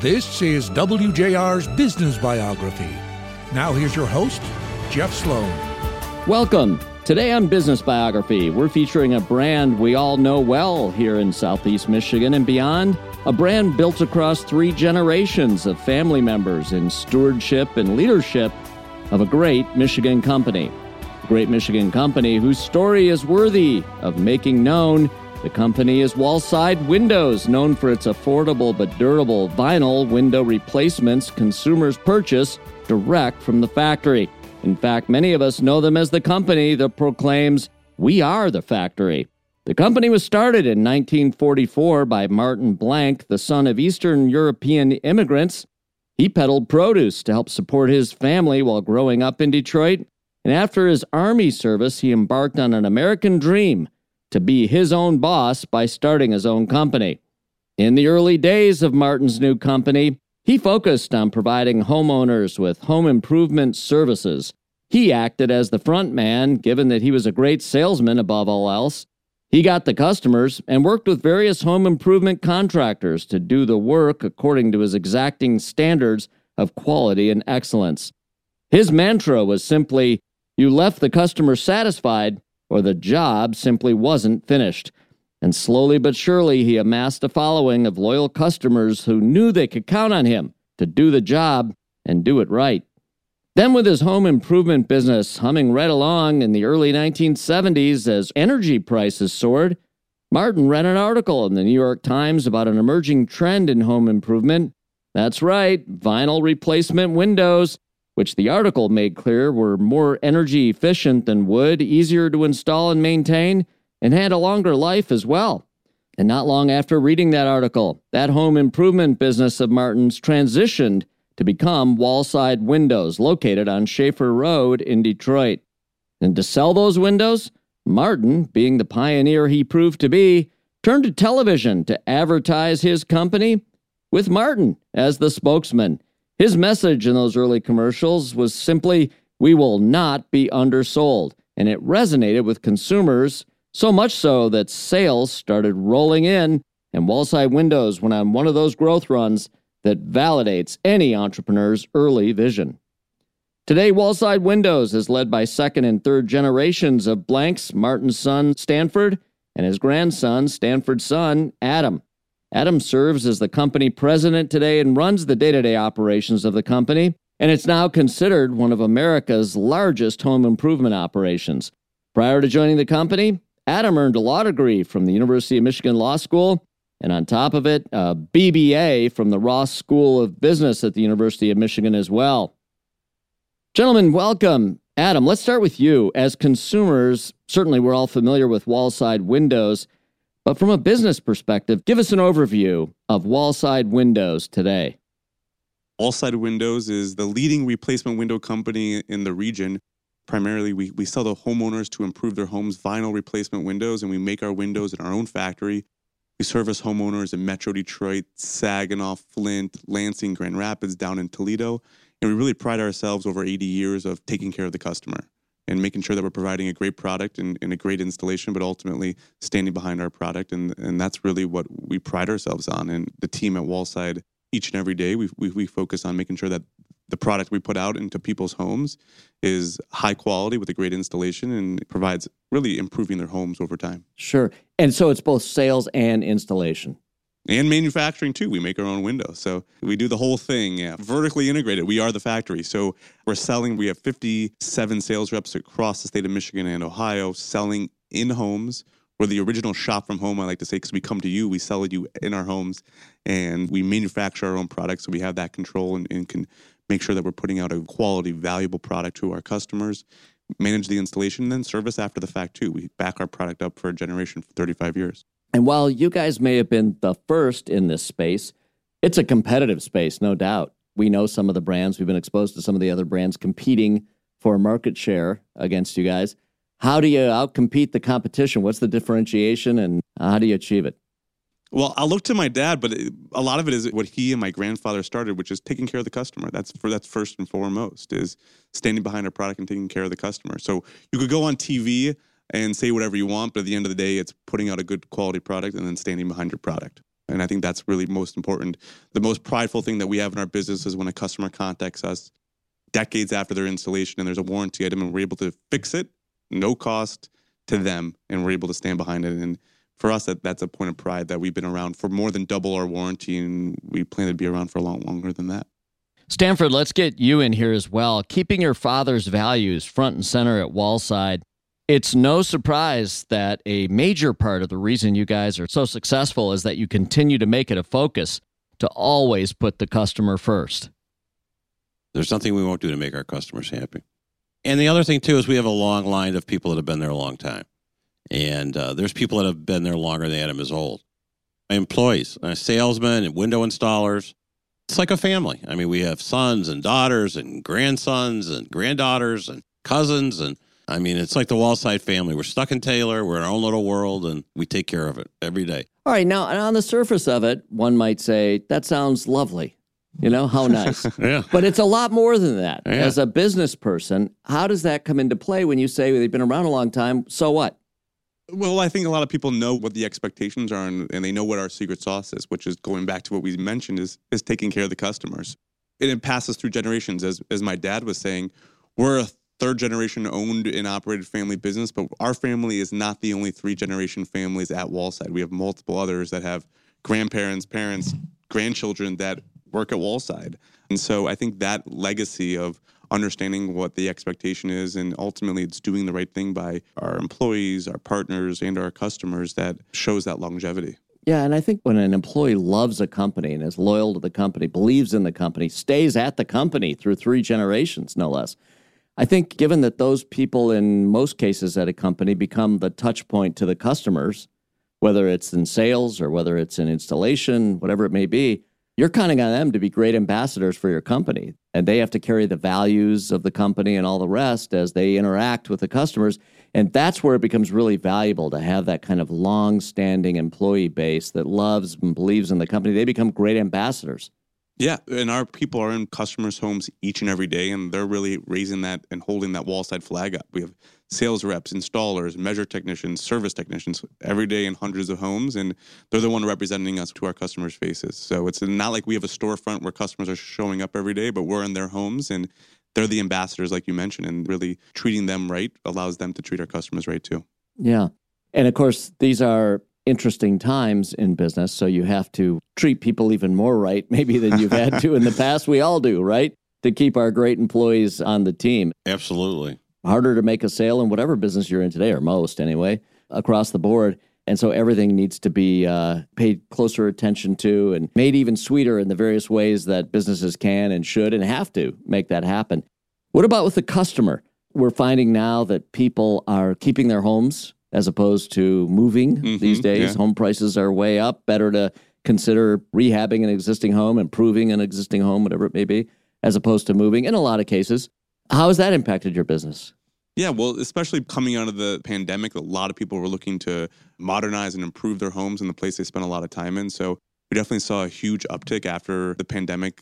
This is WJR's Business Biography. Now, here's your host, Jeff Sloan. Welcome. Today on Business Biography, we're featuring a brand we all know well here in Southeast Michigan and beyond. A brand built across three generations of family members in stewardship and leadership of a great Michigan company. A great Michigan company whose story is worthy of making known the company is Wallside Windows, known for its affordable but durable vinyl window replacements consumers purchase direct from the factory. In fact, many of us know them as the company that proclaims, We are the factory. The company was started in 1944 by Martin Blanck, the son of Eastern European immigrants. He peddled produce to help support his family while growing up in Detroit. And after his Army service, he embarked on an American dream to be his own boss by starting his own company. In the early days of Martin's new company, he focused on providing homeowners with home improvement services. He acted as the front man, given that he was a great salesman above all else. He got the customers and worked with various home improvement contractors to do the work according to his exacting standards of quality and excellence. His mantra was simply, You left the customer satisfied, or the job simply wasn't finished. And slowly but surely, he amassed a following of loyal customers who knew they could count on him to do the job and do it right. Then, with his home improvement business humming right along in the early 1970s as energy prices soared, Martin read an article in the New York Times about an emerging trend in home improvement. That's right, vinyl replacement windows which the article made clear were more energy efficient than wood, easier to install and maintain, and had a longer life as well. And not long after reading that article, that home improvement business of Martin's transitioned to become Wallside Windows, located on Schaefer Road in Detroit. And to sell those windows, Martin, being the pioneer he proved to be, turned to television to advertise his company with Martin as the spokesman. His message in those early commercials was simply, We will not be undersold. And it resonated with consumers, so much so that sales started rolling in, and Wallside Windows went on one of those growth runs that validates any entrepreneur's early vision. Today, Wallside Windows is led by second and third generations of Blancks, Martin's son, Stanford, and his grandson, Stanford's son, Adam. Adam serves as the company president today and runs the day to day operations of the company, and it's now considered one of America's largest home improvement operations. Prior to joining the company, Adam earned a law degree from the University of Michigan Law School, and on top of it, a BBA from the Ross School of Business at the University of Michigan as well. Gentlemen, welcome. Adam, let's start with you. As consumers, certainly we're all familiar with Wallside Windows. But from a business perspective, give us an overview of Wallside Windows today. Wallside Windows is the leading replacement window company in the region. Primarily, we, we sell to homeowners to improve their homes' vinyl replacement windows, and we make our windows in our own factory. We service homeowners in Metro Detroit, Saginaw, Flint, Lansing, Grand Rapids, down in Toledo. And we really pride ourselves over 80 years of taking care of the customer and making sure that we're providing a great product and, and, a great installation, but ultimately standing behind our product. And, and that's really what we pride ourselves on. And the team at Wallside, each and every day, we, we, we focus on making sure that the product we put out into people's homes is high quality with a great installation and provides really improving their homes over time. Sure. And so it's both sales and installation and manufacturing too. We make our own windows. So we do the whole thing, yeah. vertically integrated. We are the factory. So we're selling, we have 57 sales reps across the state of Michigan and Ohio selling in homes. We're the original shop from home, I like to say, because we come to you, we sell you in our homes, and we manufacture our own products. So we have that control and, and can make sure that we're putting out a quality, valuable product to our customers manage the installation, and then service after the fact too. We back our product up for a generation for 35 years. And while you guys may have been the first in this space, it's a competitive space, no doubt. We know some of the brands, we've been exposed to some of the other brands competing for market share against you guys. How do you outcompete the competition? What's the differentiation and how do you achieve it? Well, I'll look to my dad, but a lot of it is what he and my grandfather started, which is taking care of the customer. That's for that's first and foremost is standing behind our product and taking care of the customer. So you could go on TV and say whatever you want, but at the end of the day, it's putting out a good quality product and then standing behind your product. And I think that's really most important. The most prideful thing that we have in our business is when a customer contacts us decades after their installation and there's a warranty item and we're able to fix it, no cost to them, and we're able to stand behind it. And for us, that, that's a point of pride that we've been around for more than double our warranty and we plan to be around for a lot longer than that. Stanford, let's get you in here as well. Keeping your father's values front and center at Wallside. It's no surprise that a major part of the reason you guys are so successful is that you continue to make it a focus to always put the customer first. There's nothing we won't do to make our customers happy. And the other thing, too, is we have a long line of people that have been there a long time. And uh, there's people that have been there longer than Adam is old. My Employees, uh, salesmen, and window installers, it's like a family. I mean, we have sons and daughters and grandsons and granddaughters and cousins. And I mean, it's like the Wallside family. We're stuck in Taylor. We're in our own little world and we take care of it every day. All right. Now, on the surface of it, one might say, that sounds lovely. You know, how nice. yeah. But it's a lot more than that. Yeah. As a business person, how does that come into play when you say they've been around a long time? So what? Well, I think a lot of people know what the expectations are and, and they know what our secret sauce is, which is going back to what we mentioned is is taking care of the customers. And it passes through generations. As as my dad was saying, we're a third generation owned and operated family business, but our family is not the only three generation families at Wallside. We have multiple others that have grandparents, parents, grandchildren that work at Wallside. And so I think that legacy of understanding what the expectation is and ultimately it's doing the right thing by our employees, our partners, and our customers that shows that longevity. Yeah, and I think when an employee loves a company and is loyal to the company, believes in the company, stays at the company through three generations, no less. I think given that those people in most cases at a company become the touch point to the customers, whether it's in sales or whether it's in installation, whatever it may be, you're counting on them to be great ambassadors for your company. And they have to carry the values of the company and all the rest as they interact with the customers. And that's where it becomes really valuable to have that kind of long standing employee base that loves and believes in the company. They become great ambassadors. Yeah, and our people are in customers' homes each and every day, and they're really raising that and holding that wallside flag up. We have sales reps, installers, measure technicians, service technicians every day in hundreds of homes, and they're the one representing us to our customers' faces. So it's not like we have a storefront where customers are showing up every day, but we're in their homes and they're the ambassadors, like you mentioned, and really treating them right allows them to treat our customers right too. Yeah. And of course, these are interesting times in business. So you have to treat people even more right, maybe than you've had to in the past. We all do, right? To keep our great employees on the team. Absolutely. Harder to make a sale in whatever business you're in today, or most anyway, across the board. And so everything needs to be uh, paid closer attention to and made even sweeter in the various ways that businesses can and should and have to make that happen. What about with the customer? We're finding now that people are keeping their homes as opposed to moving Mhm, these days. yeah. Home prices are way up. Better to consider rehabbing an existing home, improving an existing home, whatever it may be, as opposed to moving in a lot of cases. How has that impacted your business? Yeah, well, especially coming out of the pandemic, a lot of people were looking to modernize and improve their homes in the place they spent a lot of time in. So we definitely saw a huge uptick after the pandemic.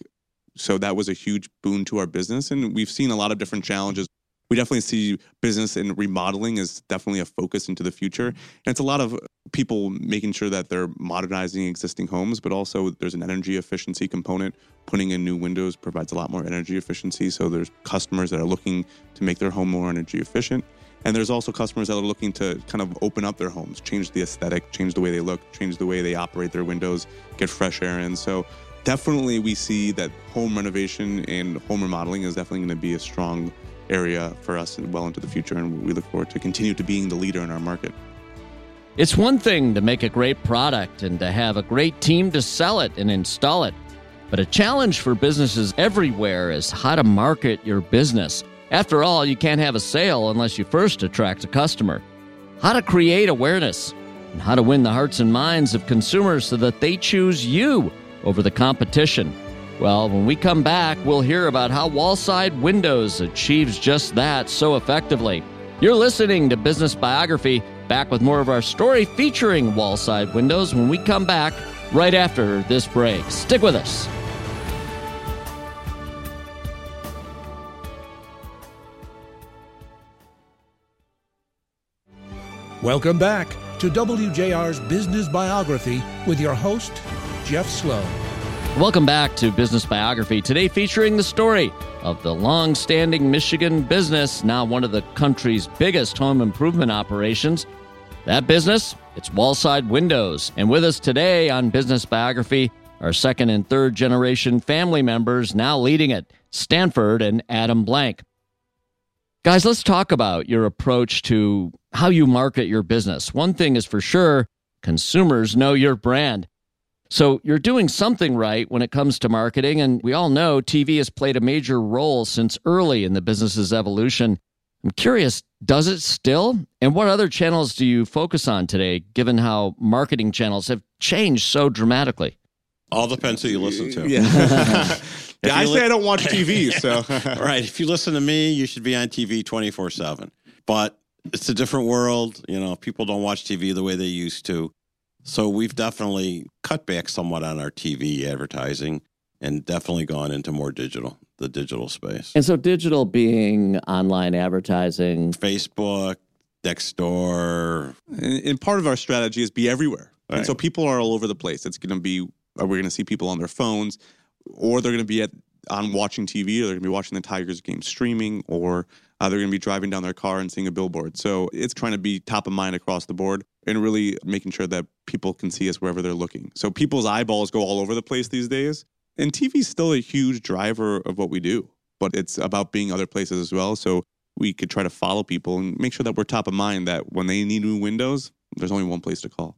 So that was a huge boon to our business. And we've seen a lot of different challenges. We definitely see business and remodeling is definitely a focus into the future. Mm-hmm. And it's a lot of uh, people making sure that they're modernizing existing homes, but also there's an energy efficiency component. Putting in new windows provides a lot more energy efficiency. So there's customers that are looking to make their home more energy efficient. And there's also customers that are looking to kind of open up their homes, change the aesthetic, change the way they look, change the way they operate their windows, get fresh air in. So definitely we see that home renovation and home remodeling is definitely going to be a strong area for us well into the future. And we look forward to continue to being the leader in our market. It's one thing to make a great product and to have a great team to sell it and install it. But a challenge for businesses everywhere is how to market your business. After all, you can't have a sale unless you first attract a customer. How to create awareness and how to win the hearts and minds of consumers so that they choose you over the competition. Well, when we come back, we'll hear about how Wallside Windows achieves just that so effectively. You're listening to Business Biography, back with more of our story featuring Wallside Windows when we come back right after this break. Stick with us. Welcome back. to WJR's Business Biography with your host, Jeff Sloan. Welcome back to Business Biography. Today featuring the story of the long standing Michigan business, now one of the country's biggest home improvement operations. That business, it's Wallside Windows. And with us today on Business Biography, our second and third generation family members now leading it, Stanford and Adam Blanck. Guys, let's talk about your approach to how you market your business. One thing is for sure consumers know your brand. So you're doing something right when it comes to marketing. And we all know TV has played a major role since early in the business's evolution. I'm curious, does it still? And what other channels do you focus on today, given how marketing channels have changed so dramatically? All depends who you listen to. Yeah. yeah I say I don't watch TV, so. right. If you listen to me, you should be on TV 24 7. But it's a different world. You know, people don't watch TV the way they used to. So we've definitely cut back somewhat on our TV advertising and definitely gone into more digital, the digital space. And so digital being online advertising, Facebook, Nextdoor. And, and part of our strategy is be everywhere. Right. And so people are all over the place. It's going to be, uh, we're going to see people on their phones, or they're going to be at on watching TV, or they're going to be watching the Tigers game streaming, or uh, they're going to be driving down their car and seeing a billboard. So it's trying to be top of mind across the board and really making sure that people can see us wherever they're looking. So people's eyeballs go all over the place these days. And TV is still a huge driver of what we do, but it's about being other places as well. So we could try to follow people and make sure that we're top of mind that when they need new windows, there's only one place to call.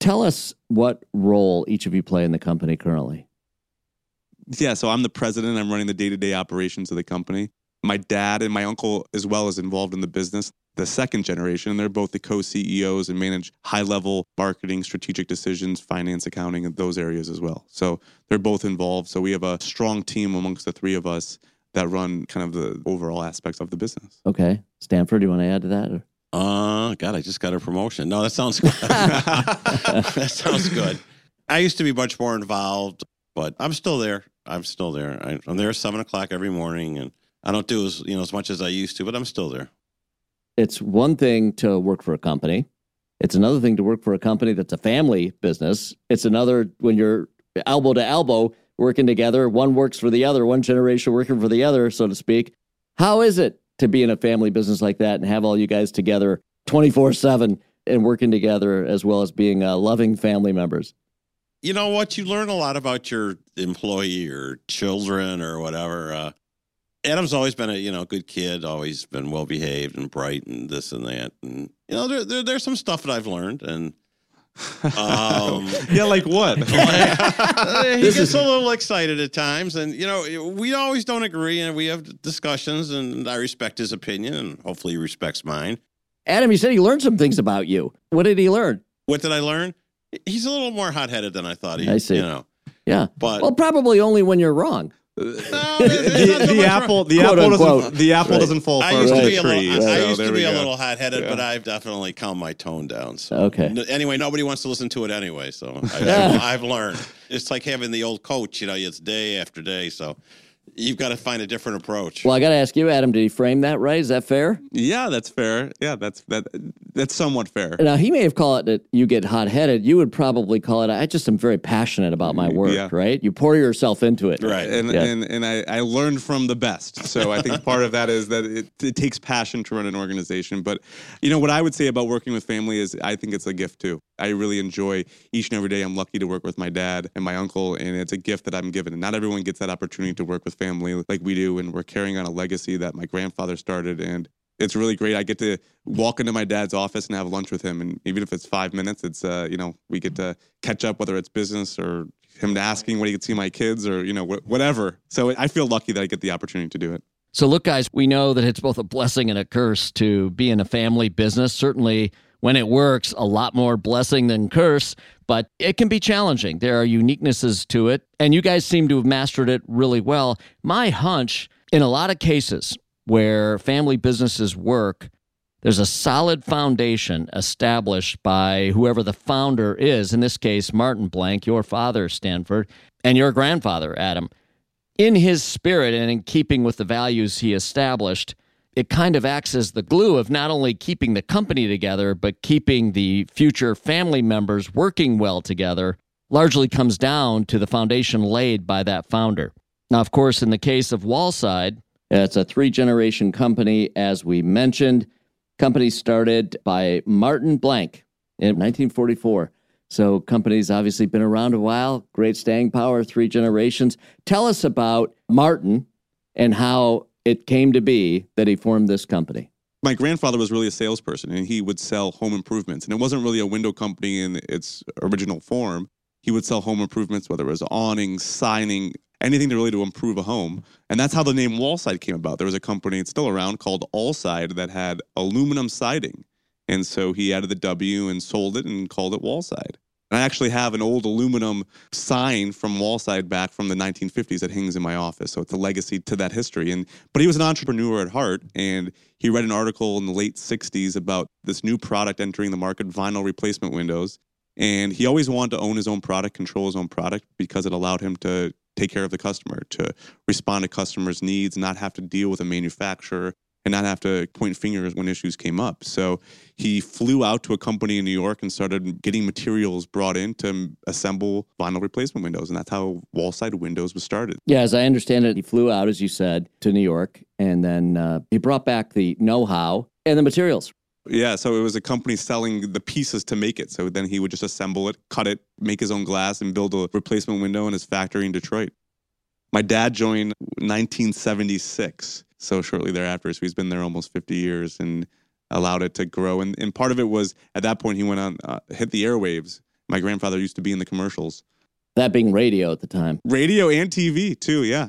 Tell us what role each of you play in the company currently. Yeah, so I'm the president. I'm running the day to day operations of the company. My dad and my uncle, as well, is involved in the business the second generation. And they're both the co CEOs and manage high level marketing, strategic decisions, finance, accounting, and those areas as well. So they're both involved. So we have a strong team amongst the three of us that run kind of the overall aspects of the business. Okay. Stanford, do you want to add to that? Or? Uh, God, I just got a promotion. No, that sounds good. that sounds good. I used to be much more involved, but I'm still there. I'm still there. I, am there at seven o'clock every morning, and I don't do as you know as much as I used to, but I'm still there it's one thing to work for a company. It's another thing to work for a company that's a family business. It's another when you're elbow to elbow working together. One works for the other, one generation working for the other, so to speak. How is it to be in a family business like that and have all you guys together 24 7 and working together as well as being uh, loving family members? You know what? You learn a lot about your employee or children or whatever. Uh, Adam's always been a you know good kid, always been well behaved and bright and this and that, and you know there, there there's some stuff that I've learned and. Um, yeah, like what? he gets is... a little excited at times, and you know we always don't agree, and we have discussions, and I respect his opinion, and hopefully he respects mine. Adam, you said he learned some things about you. What did he learn? What did I learn? He's a little more hot headed than I thought he. I see. You know, yeah, but well, probably only when you're wrong. No, the, the apple, the apple doesn't, the apple right. doesn't fall far from the tree. Little, so I used to be a little hot headed, yeah. but I've definitely calmed my tone down. So okay. Anyway, nobody wants to listen to it anyway. So I, have learned. It's like having the old coach. You know, it's day after day. So you've got to find a different approach. Well, I got to ask you, Adam. Did he frame that right? Is that fair? Yeah, that's fair. Yeah, that's that. That's somewhat fair. Now he may have called it that you get hot headed. You would probably call it. I just am very passionate about my work. Yeah. Right? You pour yourself into it. Right. And yeah. and and I, I learned from the best. So I think part of that is that it, it takes passion to run an organization. But you know what I would say about working with family is I think it's a gift too. I really enjoy each and every day. I'm lucky to work with my dad and my uncle, and it's a gift that I'm given. And not everyone gets that opportunity to work with family like we do. And we're carrying on a legacy that my grandfather started. And it's really great. I get to walk into my dad's office and have lunch with him. And even if it's five minutes, it's, uh, you know, we get to catch up, whether it's business or him asking when he could see my kids or, you know, wh- whatever. So I feel lucky that I get the opportunity to do it. So, look, guys, we know that it's both a blessing and a curse to be in a family business. Certainly, when it works, a lot more blessing than curse, but it can be challenging. There are uniquenesses to it, and you guys seem to have mastered it really well. My hunch, in a lot of cases where family businesses work, there's a solid foundation established by whoever the founder is, in this case, Martin Blanck, your father, Stanford, and your grandfather, Adam. In his spirit and in keeping with the values he established, it kind of acts as the glue of not only keeping the company together, but keeping the future family members working well together, largely comes down to the foundation laid by that founder. Now, of course, in the case of Wallside, it's a three generation company, as we mentioned. Company started by Martin Blanck in 1944. So, company's obviously been around a while, great staying power, three generations. Tell us about Martin and how it came to be that he formed this company. My grandfather was really a salesperson and he would sell home improvements. And it wasn't really a window company in its original form. He would sell home improvements, whether it was awnings, signing, anything to really to improve a home. And that's how the name Wallside came about. There was a company, it's still around, called Alside that had aluminum siding. And so he added the W and sold it and called it Wallside. And I actually have an old aluminum sign from Wallside back from the 1950s that hangs in my office. So it's a legacy to that history. And but he was an entrepreneur at heart, and he read an article in the late 60s about this new product entering the market, vinyl replacement windows. And he always wanted to own his own product, control his own product, because it allowed him to take care of the customer, to respond to customers' needs, not have to deal with a manufacturer, and not have to point fingers when issues came up. So he flew out to a company in New York and started getting materials brought in to assemble vinyl replacement windows. And that's how Wallside Windows was started. Yeah, as I understand it, he flew out, as you said, to New York, and then uh, he brought back the know how and the materials. Yeah, so it was a company selling the pieces to make it. So then he would just assemble it, cut it, make his own glass, and build a replacement window in his factory in Detroit. My dad joined 1976, so shortly thereafter. So he's been there almost 50 years and allowed it to grow. And, and part of it was at that point he went on, uh, hit the airwaves. My grandfather used to be in the commercials. That being radio at the time. Radio and TV too, yeah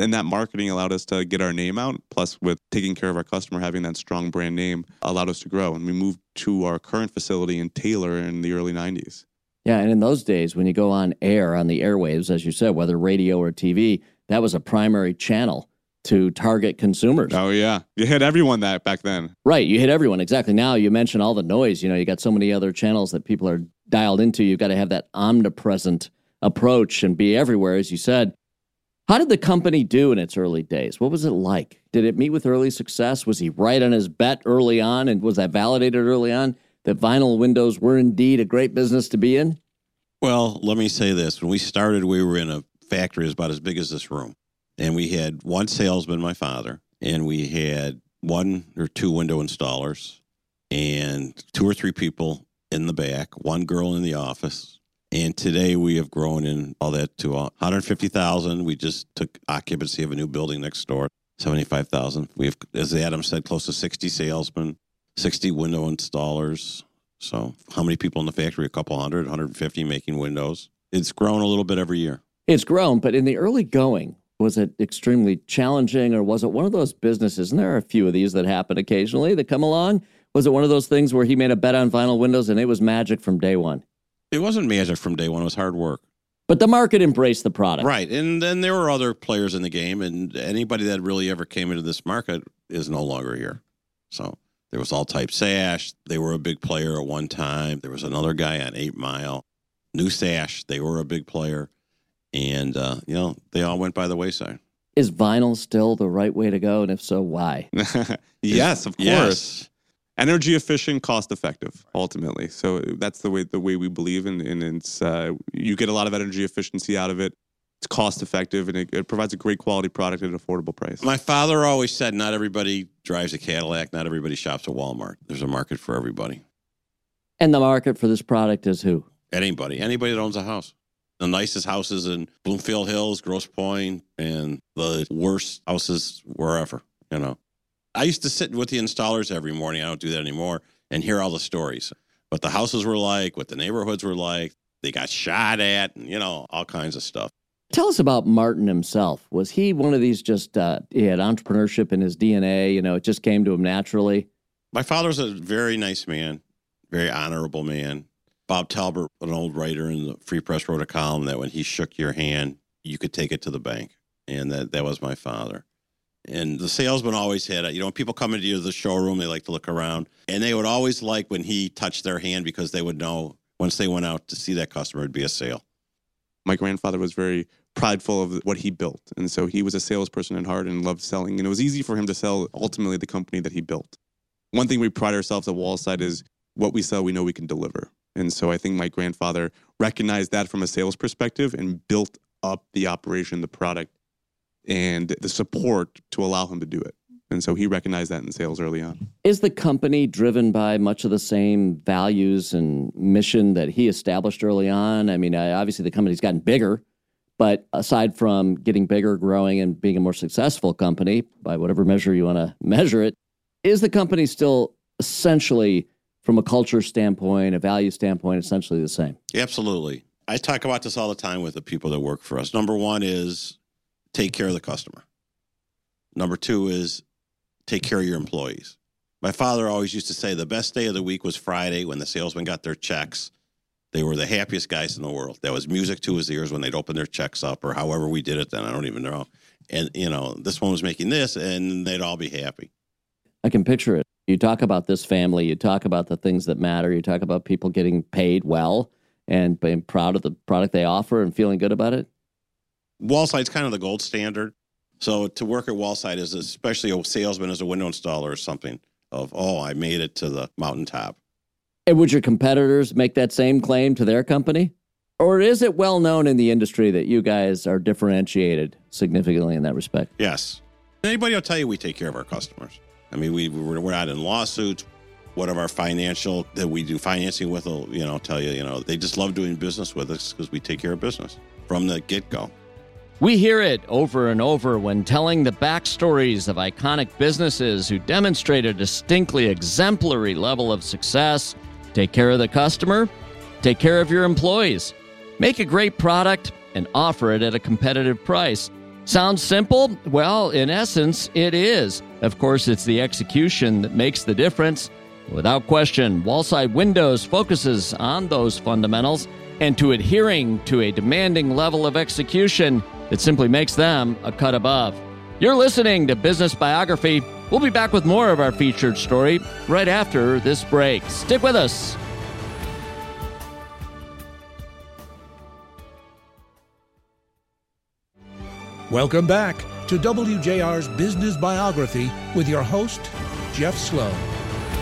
and that marketing allowed us to get our name out plus with taking care of our customer having that strong brand name allowed us to grow and we moved to our current facility in taylor in the early 90s yeah and in those days when you go on air on the airwaves as you said whether radio or tv that was a primary channel to target consumers oh yeah you hit everyone that back then right you hit everyone exactly now you mention all the noise you know you got so many other channels that people are dialed into you've got to have that omnipresent approach and be everywhere as you said how did the company do in its early days? What was it like? Did it meet with early success? Was he right on his bet early on? And was that validated early on that vinyl windows were indeed a great business to be in? Well, let me say this. When we started, we were in a factory about as big as this room. And we had one salesman, my father, and we had one or two window installers and two or three people in the back, one girl in the office, and today we have grown in all that to 150,000. We just took occupancy of a new building next door, 75,000. We have, as Adam said, close to 60 salesmen, 60 window installers. So, how many people in the factory? A couple hundred, 150 making windows. It's grown a little bit every year. It's grown, but in the early going, was it extremely challenging or was it one of those businesses? And there are a few of these that happen occasionally that come along. Was it one of those things where he made a bet on vinyl windows and it was magic from day one? It wasn't magic from day one. It was hard work. But the market embraced the product. Right. And then there were other players in the game, and anybody that really ever came into this market is no longer here. So there was All Type Sash. They were a big player at one time. There was another guy on Eight Mile. New Sash, they were a big player. And, uh, you know, they all went by the wayside. Is vinyl still the right way to go? And if so, why? yes, of course. Yes energy efficient, cost effective, ultimately. So that's the way the way we believe, and and it's uh, you get a lot of energy efficiency out of it. It's cost effective, and it, it, provides a great quality product at an affordable price. My father always said, "Not everybody drives a Cadillac. Not everybody shops at Walmart. There's a market for everybody." And the market for this product is who? Anybody. Anybody that owns a house. The nicest houses in Bloomfield Hills, Grosse Pointe, and the worst houses wherever. You know. I used to sit with the installers every morning. I don't do that anymore and hear all the stories. What the houses were like, what the neighborhoods were like. They got shot at, and, you know, all kinds of stuff. Tell us about Martin himself. Was he one of these just, uh, he had entrepreneurship in his DNA, you know, it just came to him naturally? My father's a very nice man, very honorable man. Bob Talbert, an old writer in the Free Press, wrote a column that when he shook your hand, you could take it to the bank. And that, that was my father. And the salesman always had. You know, when people come into the showroom, they like to look around. And they would always like when he touched their hand because they would know once they went out to see that customer, it'd be a sale. My grandfather was very prideful of what he built. And so he was a salesperson at heart and loved selling. And it was easy for him to sell ultimately the company that he built. One thing we pride ourselves at Wallside is what we sell, we know we can deliver. And so I think my grandfather recognized that from a sales perspective and built up the operation, the product, and the support to allow him to do it. And so he recognized that in sales early on. Is the company driven by much of the same values and mission that he established early on? I mean, obviously the company's gotten bigger, but aside from getting bigger, growing, and being a more successful company, by whatever measure you want to measure it, is the company still essentially, from a culture standpoint, a value standpoint, essentially the same? Absolutely. I talk about this all the time with the people that work for us. Number one is take care of the customer. Number two is take care of your employees. My father always used to say the best day of the week was Friday when the salesmen got their checks. They were the happiest guys in the world. That was music to his ears when they'd open their checks up or however we did it then. I don't even know. And, you know, this one was making this and they'd all be happy. I can picture it. You talk about this family, you talk about the things that matter, you talk about people getting paid well and being proud of the product they offer and feeling good about it. Wallside's kind of the gold standard. So to work at Wallside is especially a salesman as a window installer or something of, oh, I made it to the mountaintop. And would your competitors make that same claim to their company? Or is it well known in the industry that you guys are differentiated significantly in that respect? Yes. Anybody will tell you we take care of our customers. I mean, we, we're not in lawsuits. One of our financial that we do financing with will, you know, tell you, you know, they just love doing business with us because we take care of business from the get go. We hear it over and over when telling the backstories of iconic businesses who demonstrate a distinctly exemplary level of success. Take care of the customer, take care of your employees, make a great product, and offer it at a competitive price. Sounds simple? Well, in essence, it is. Of course, it's the execution that makes the difference. Without question, Wallside Windows focuses on those fundamentals and to adhering to a demanding level of execution that simply makes them a cut above. You're listening to Business Biography. We'll be back with more of our featured story right after this break. Stick with us. Welcome back to WJR's Business Biography with your host, Jeff Sloan.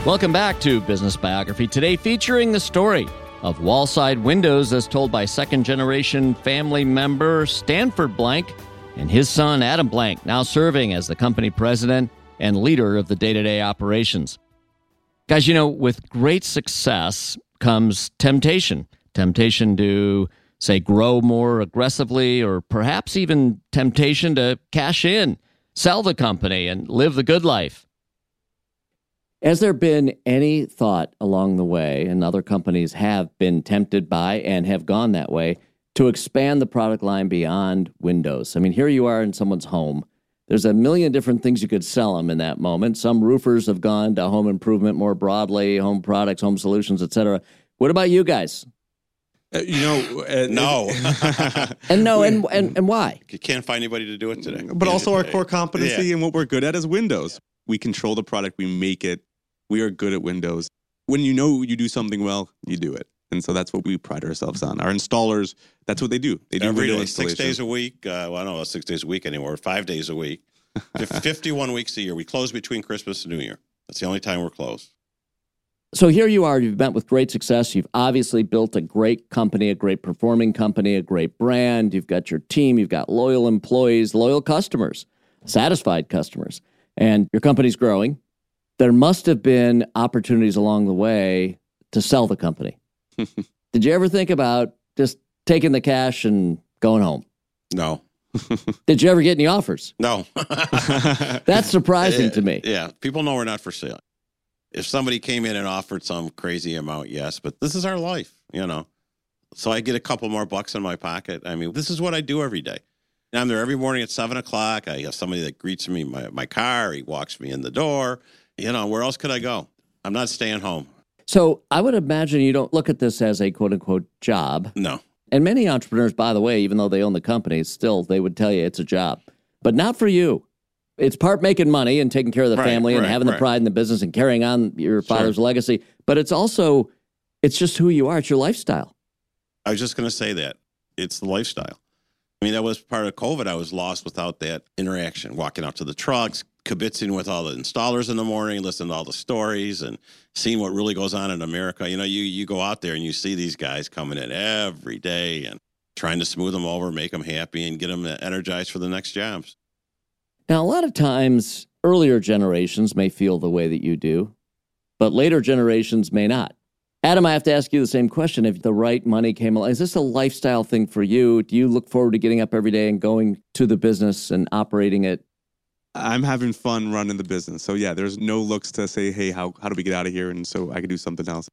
Welcome back to Business Biography. Today featuring the story of Wallside Windows as told by second generation family member Stanford Blanck and his son Adam Blanck, now serving as the company president and leader of the day to day operations. Guys, you know, with great success comes temptation. Temptation to, say, grow more aggressively, or perhaps even temptation to cash in, sell the company, and live the good life. Has there been any thought along the way, and other companies have been tempted by and have gone that way, to expand the product line beyond Windows? I mean, here you are in someone's home. There's a million different things you could sell them in that moment. Some roofers have gone to home improvement more broadly, home products, home solutions, etc. What about you guys? Uh, you know, uh, No. And no, and and, and why? you can't find anybody to do it today. but also our core competency Yeah. and what we're good at is Windows. We control the product, we make it. We are good at Windows. When you know you do something well, you do it. And so that's what we pride ourselves on. Our installers, that's what they do. They do Every window day, six days a week. Uh, well, I don't know, six days a week anymore. Five days a week. 51 weeks a year. We close between Christmas and New Year. That's the only time we're closed. So here you are, you've met with great success. You've obviously built a great company, a great performing company, a great brand. You've got your team, you've got loyal employees, loyal customers, satisfied customers, and your company's growing. There must have been opportunities along the way to sell the company. Did you ever think about just taking the cash and going home? No. Did you ever get any offers? No. That's surprising to me. Yeah. People know we're not for sale. If somebody came in and offered some crazy amount, yes, but this is our life, you know. So I get a couple more bucks in my pocket. I mean, this is what I do every day. And I'm there every morning at seven o'clock. I have somebody that greets me in my, my car. He walks me in the door. You know, where else could I go? I'm not staying home. So I would imagine you don't look at this as a quote unquote job. No. And many entrepreneurs, by the way, even though they own the company, still they would tell you it's a job, but not for you. It's part making money and taking care of the Right, family and right, having the pride in the business and carrying on your Sure. father's legacy. But it's also, it's just who you are. It's your lifestyle. I was just going to say that. It's the lifestyle. I mean, that was part of COVID. I was lost without that interaction, walking out to the trucks, kibitzing with all the installers in the morning, listening to all the stories and seeing what really goes on in America. You know, you, you go out there and you see these guys coming in every day and trying to smooth them over, make them happy, and get them energized for the next jobs. Now, a lot of times, earlier generations may feel the way that you do, but later generations may not. Adam, I have to ask you the same question. If the right money came along, is this a lifestyle thing for you? Do you look forward to getting up every day and going to the business and operating it? I'm having fun running the business. So yeah, there's no looks to say, hey, how, how do we get out of here? And so I can do something else.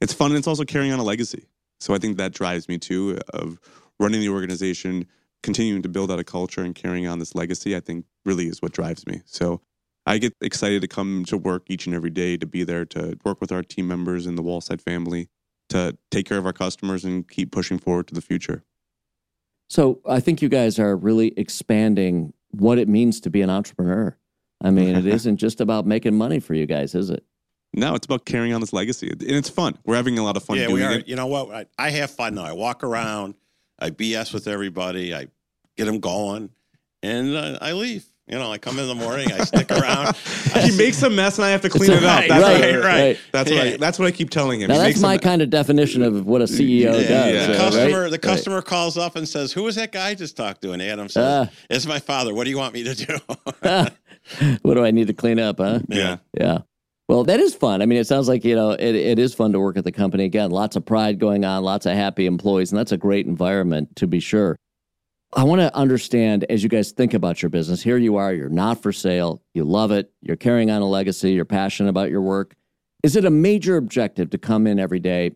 It's fun and it's also carrying on a legacy. So I think that drives me too of running the organization, continuing to build out a culture and carrying on this legacy, I think really is what drives me. So I get excited to come to work each and every day to be there to work with our team members in the Wallside family to take care of our customers and keep pushing forward to the future. So I think you guys are really expanding what it means to be an entrepreneur. I mean, it isn't just about making money for you guys, is it? No, it's about carrying on this legacy, and it's fun. We're having a lot of fun. Yeah, doing we are. It. You know what? I, I have fun now. I walk around, I BS with everybody, I get them going, and uh, I leave. You know, I come in the morning, I stick around. he makes a mess, and I have to clean it up. Right, That's right, what right. right. That's what I. That's what I keep telling him. Now He that's makes a my kind of definition of what a CEO Yeah, does. yeah. The uh, customer, right? the customer calls up and says, "Who was that guy I just talked to?" And Adam says, Ah. "It's my father. What do you want me to do?" Right. what do I need to clean up, huh? Yeah. Yeah. Well, that is fun. I mean, it sounds like, you know, it, it is fun to work at the company. Again, lots of pride going on, lots of happy employees, and that's a great environment to be sure. I want to understand as you guys think about your business, here you are, you're not for sale, you love it, you're carrying on a legacy, you're passionate about your work. Is it a major objective to come in every day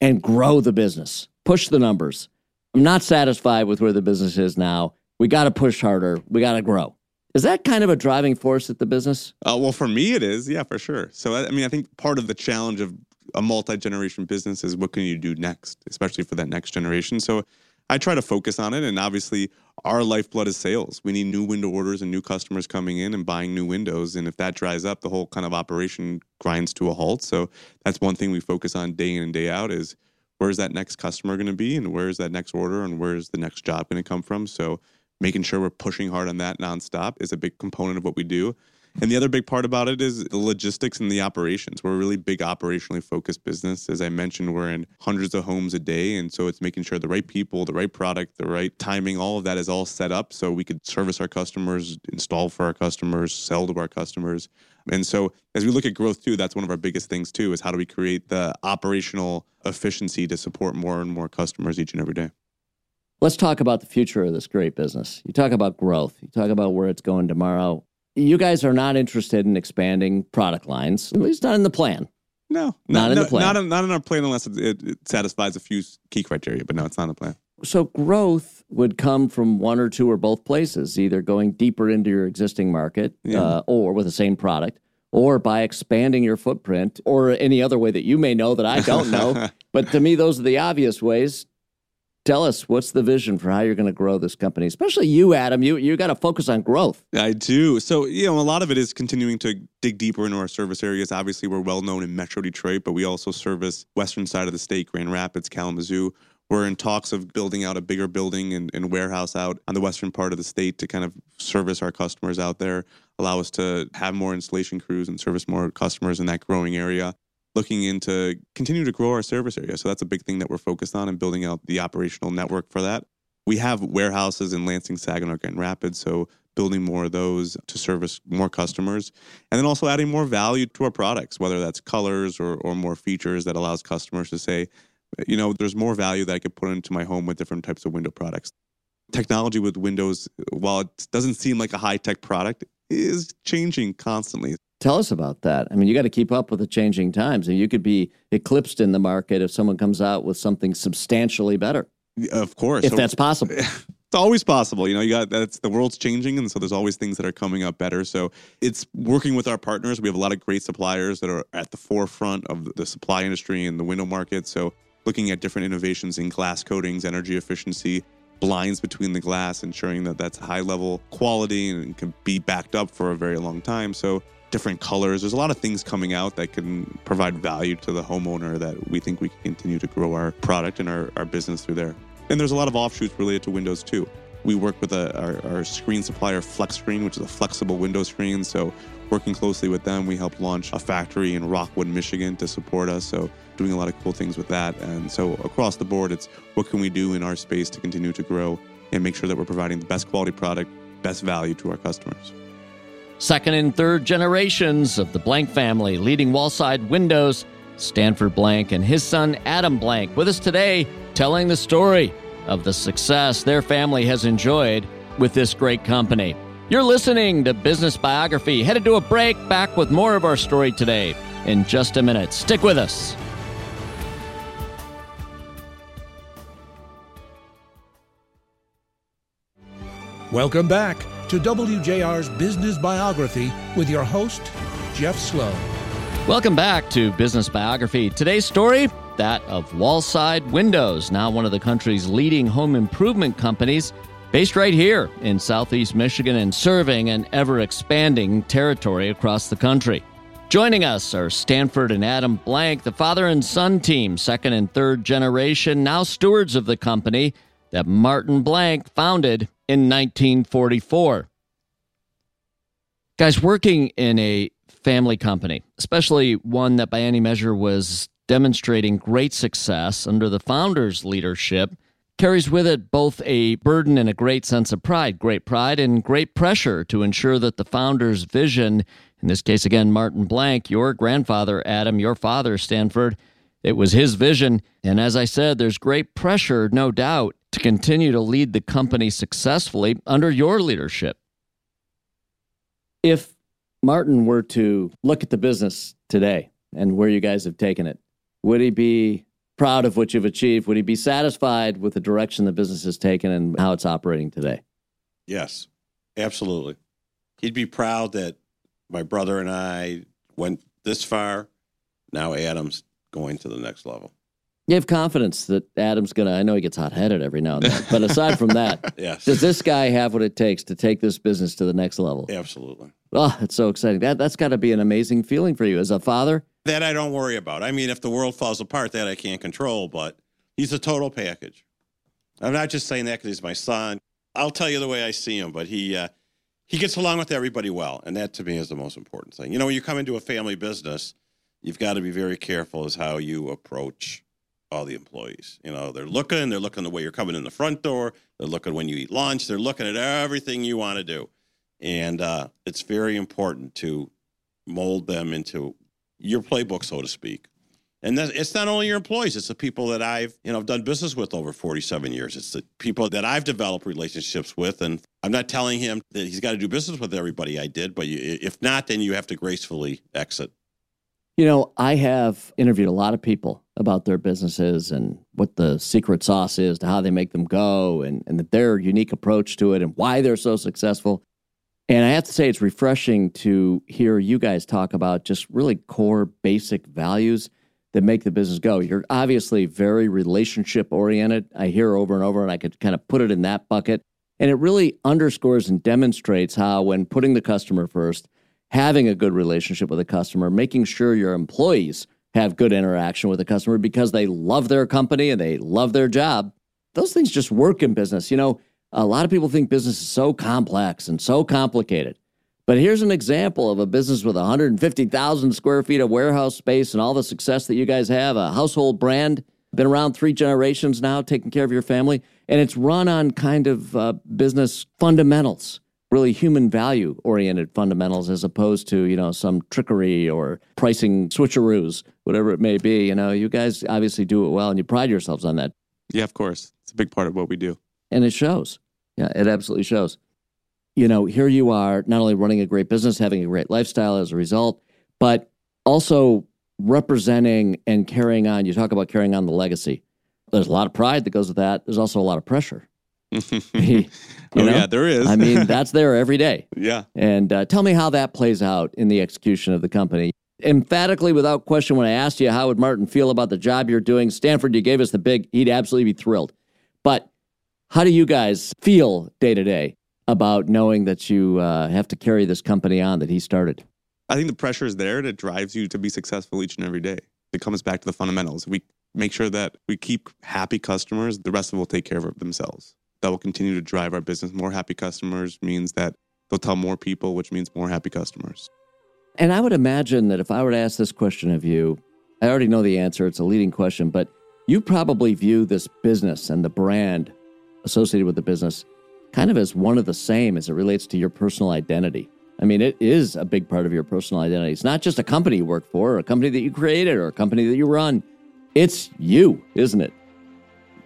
and grow the business, push the numbers? I'm not satisfied with where the business is now. We got to push harder, we got to grow. Is that kind of a driving force at the business? Uh, well, for me, it is. Yeah, for sure. So, I mean, I think part of the challenge of a multi generation business is what can you do next, especially for that next generation. So, I try to focus on it. And obviously, our lifeblood is sales. We need new window orders and new customers coming in and buying new windows. And if that dries up, the whole kind of operation grinds to a halt. So, that's one thing we focus on day in and day out is where's that next customer going to be and where's that next order and where's the next job going to come from. So, making sure we're pushing hard on that nonstop is a big component of what we do. And the other big part about it is the logistics and the operations. We're a really big operationally focused business. As I mentioned, we're in hundreds of homes a day. And so it's making sure the right people, the right product, the right timing, all of that is all set up so we could service our customers, install for our customers, sell to our customers. And so as we look at growth too, that's one of our biggest things too, is how do we create the operational efficiency to support more and more customers each and every day. Let's talk about the future of this great business. You talk about growth, you talk about where it's going tomorrow. You guys are not interested in expanding product lines, at least not in the plan. No, Not in no, the plan. Not in, not in our plan unless it, it, it satisfies a few key criteria. But no, it's not in the plan. So, growth would come from one or two or both places, either going deeper into your existing market Yeah. uh, or with the same product, or by expanding your footprint, or any other way that you may know that I don't know. but to me, those are the obvious ways. Tell us what's the vision for how you're going to grow this company, especially you, Adam. You you got to focus on growth. I do. So, you know, a lot of it is continuing to dig deeper into our service areas. Obviously, we're well known in Metro Detroit, but we also service western side of the state, Grand Rapids, Kalamazoo. We're in talks of building out a bigger building and, and warehouse out on the western part of the state to kind of service our customers out there, allow us to have more installation crews and service more customers in that growing area. Looking into continue to grow our service area. So that's a big thing that we're focused on and building out the operational network for that. We have warehouses in Lansing, Saginaw, Grand Rapids. So building more of those to service more customers and then also adding more value to our products whether that's colors or, or more features that allows customers to say you know there's more value that i could put into my home with different types of window products technology with windows while it doesn't seem like a high-tech product is changing constantly Tell us about that. I mean, you got to keep up with the changing times, and you could be eclipsed in the market if someone comes out with something substantially better, of course if So- that's possible. it's always possible. You know, you got that's the world's changing, and so there's always things that are coming up better. So it's working with our partners. We have a lot of great suppliers that are at the forefront of the supply industry and the window market. So looking at different innovations in glass coatings, energy efficiency, blinds between the glass, ensuring that that's high level quality and can be backed up for a very long time. So different colors. There's a lot of things coming out that can provide value to the homeowner that we think we can continue to grow our product and our, our business through there. And there's a lot of offshoots related to Windows too. We work with a, our, our screen supplier, FlexScreen, which is a flexible window screen. So, working closely with them, we helped launch a factory in Rockwood, Michigan to support us. So, doing a lot of cool things with that. And so, across the board, it's what can we do in our space to continue to grow and make sure that we're providing the best quality product, best value to our customers. Second and third generations of the Blanck family leading Wallside Windows, Stanford Blanck and his son Adam Blanck, with us today telling the story of the success their family has enjoyed with this great company. You're listening to Business Biography. Headed to a break, back with more of our story today in just a minute. Stick with us. Welcome back to WJR's Business Biography with your host, Jeff Sloan. Welcome back to Business Biography. Today's story that of Wallside Windows, now one of the country's leading home improvement companies, based right here in Southeast Michigan and serving an ever expanding territory across the country. Joining us are Stanford and Adam Blanck, the father and son team, second and third generation, now stewards of the company that Martin Blanck founded in 1944. Guys, working in a family company, especially one that by any measure was demonstrating great success under the founder's leadership, carries with it both a burden and a great sense of pride, great pride and great pressure to ensure that the founder's vision, in this case again, Martin Blanck, your grandfather, Adam, your father, Stanford, it was his vision. And as I said, there's great pressure, no doubt, to continue to lead the company successfully under your leadership. If Martin were to look at the business today and where you guys have taken it, would he be proud of what you've achieved? Would he be satisfied with the direction the business has taken and how it's operating today? Yes, absolutely. He'd be proud that my brother and I went this far. Now Adam's going to the next level. You have confidence that Adam's going to, I know he gets hot headed every now and then, but aside from that, Yes. does this guy have what it takes to take this business to the next level? Absolutely. Oh, it's so exciting. That, that's got to be an amazing feeling for you as a father. That I don't worry about. I mean, if the world falls apart, that I can't control, but he's a total package. I'm not just saying that because he's my son. I'll tell you the way I see him, but he uh, he gets along with everybody well, and that to me is the most important thing. You know, when you come into a family business, you've got to be very careful as how you approach all the employees. You know, they're looking, they're looking the way you're coming in the front door, they're looking when you eat lunch, they're looking at everything you want to do, and uh, it's very important to mold them into your playbook, so to speak. And that, it's not only your employees; it's the people that I've you know I've done business with over 47 years. It's the people that I've developed relationships with, and I'm not telling him that he's got to do business with everybody I did, but you, if not, then you have to gracefully exit. You know, I have interviewed a lot of people about their businesses and what the secret sauce is to how they make them go and, and their unique approach to it and why they're so successful. And I have to say, it's refreshing to hear you guys talk about just really core basic values that make the business go. You're obviously very relationship oriented. I hear over and over, and I could kind of put it in that bucket. And it really underscores and demonstrates how, when putting the customer first, having a good relationship with a customer, making sure your employees have good interaction with the customer because they love their company and they love their job, those things just work in business. You know, a lot of people think business is so complex and so complicated. But here's an example of a business with 150,000 square feet of warehouse space and all the success that you guys have, a household brand, been around three generations now, taking care of your family, and it's run on kind of uh, business fundamentals, really human value oriented fundamentals, as opposed to, you know, some trickery or pricing switcheroos, whatever it may be. You know, you guys obviously do it well and you pride yourselves on that. Yeah, of course. It's a big part of what we do. And it shows. Yeah, it absolutely shows you know, here you are not only running a great business, having a great lifestyle as a result, but also representing and carrying on. You talk about carrying on the legacy. There's a lot of pride that goes with that. There's also a lot of pressure. oh, know? yeah, there is. I mean, that's there every day. yeah. And uh, tell me how that plays out in the execution of the company. Emphatically, without question, when I asked you how would Martin feel about the job you're doing, Stanford, you gave us the big, he'd absolutely be thrilled. But how do you guys feel day to day about knowing that you uh, have to carry this company on that he started? I think the pressure is there and it drives you to be successful each and every day. It comes back to the fundamentals. We make sure that we keep happy customers. The rest of them will take care of themselves. That will continue to drive our business. More happy customers means that they'll tell more people, which means more happy customers. And I would imagine that if I were to ask this question of you, I already know the answer. It's a leading question, but you probably view this business and the brand associated with the business kind of as one of the same as it relates to your personal identity. I mean, it is a big part of your personal identity. It's not just a company you work for, or a company that you created, or a company that you run. It's you, isn't it?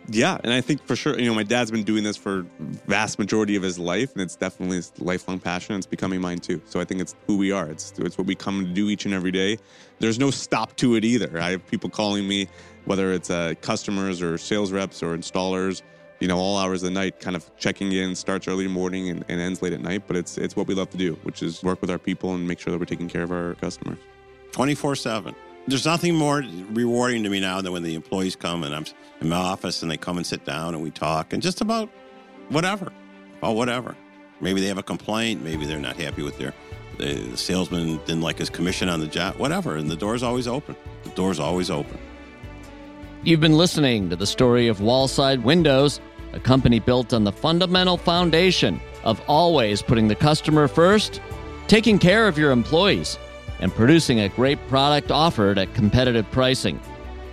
Yeah, and I think for sure, you know, my dad's been doing this for vast majority of his life, and it's definitely his lifelong passion. It's becoming mine too. So I think it's who we are. It's it's what we come to do each and every day. There's no stop to it either. I have people calling me, whether it's uh, customers or sales reps or installers, you know, all hours of the night, kind of checking in. Starts early morning and, and ends late at night. But it's it's what we love to do, which is work with our people and make sure that we're taking care of our customers. Twenty four seven. There's nothing more rewarding to me now than when the employees come and I'm in my office and they come and sit down and we talk and just about whatever, about whatever. Maybe they have a complaint. Maybe they're not happy with their the, salesman didn't like his commission on the job. Whatever, and the door's always open. The door's always open. You've been listening to the story of Wallside Windows, a company built on the fundamental foundation of always putting the customer first, taking care of your employees and producing a great product offered at competitive pricing.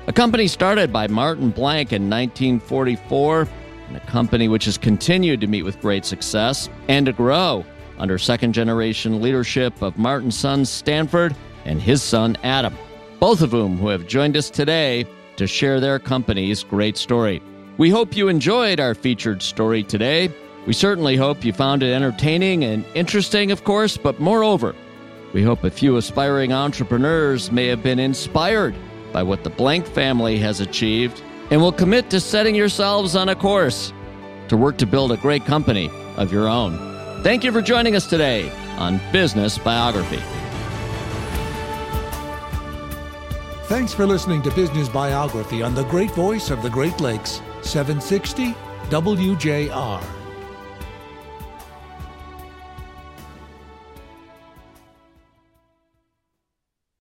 A company started by Martin Blanck in 1944, and a company which has continued to meet with great success and to grow under second generation leadership of Martin's son Stanford and his son Adam, both of whom who have joined us today to share their company's great story. We hope you enjoyed our featured story today. We certainly hope you found it entertaining and interesting, of course, but moreover, we hope a few aspiring entrepreneurs may have been inspired by what the Blanck family has achieved and will commit to setting yourselves on a course to work to build a great company of your own. Thank you for joining us today on Business Biography. Thanks for listening to Business Biography on the great voice of the Great Lakes, 760 WJR.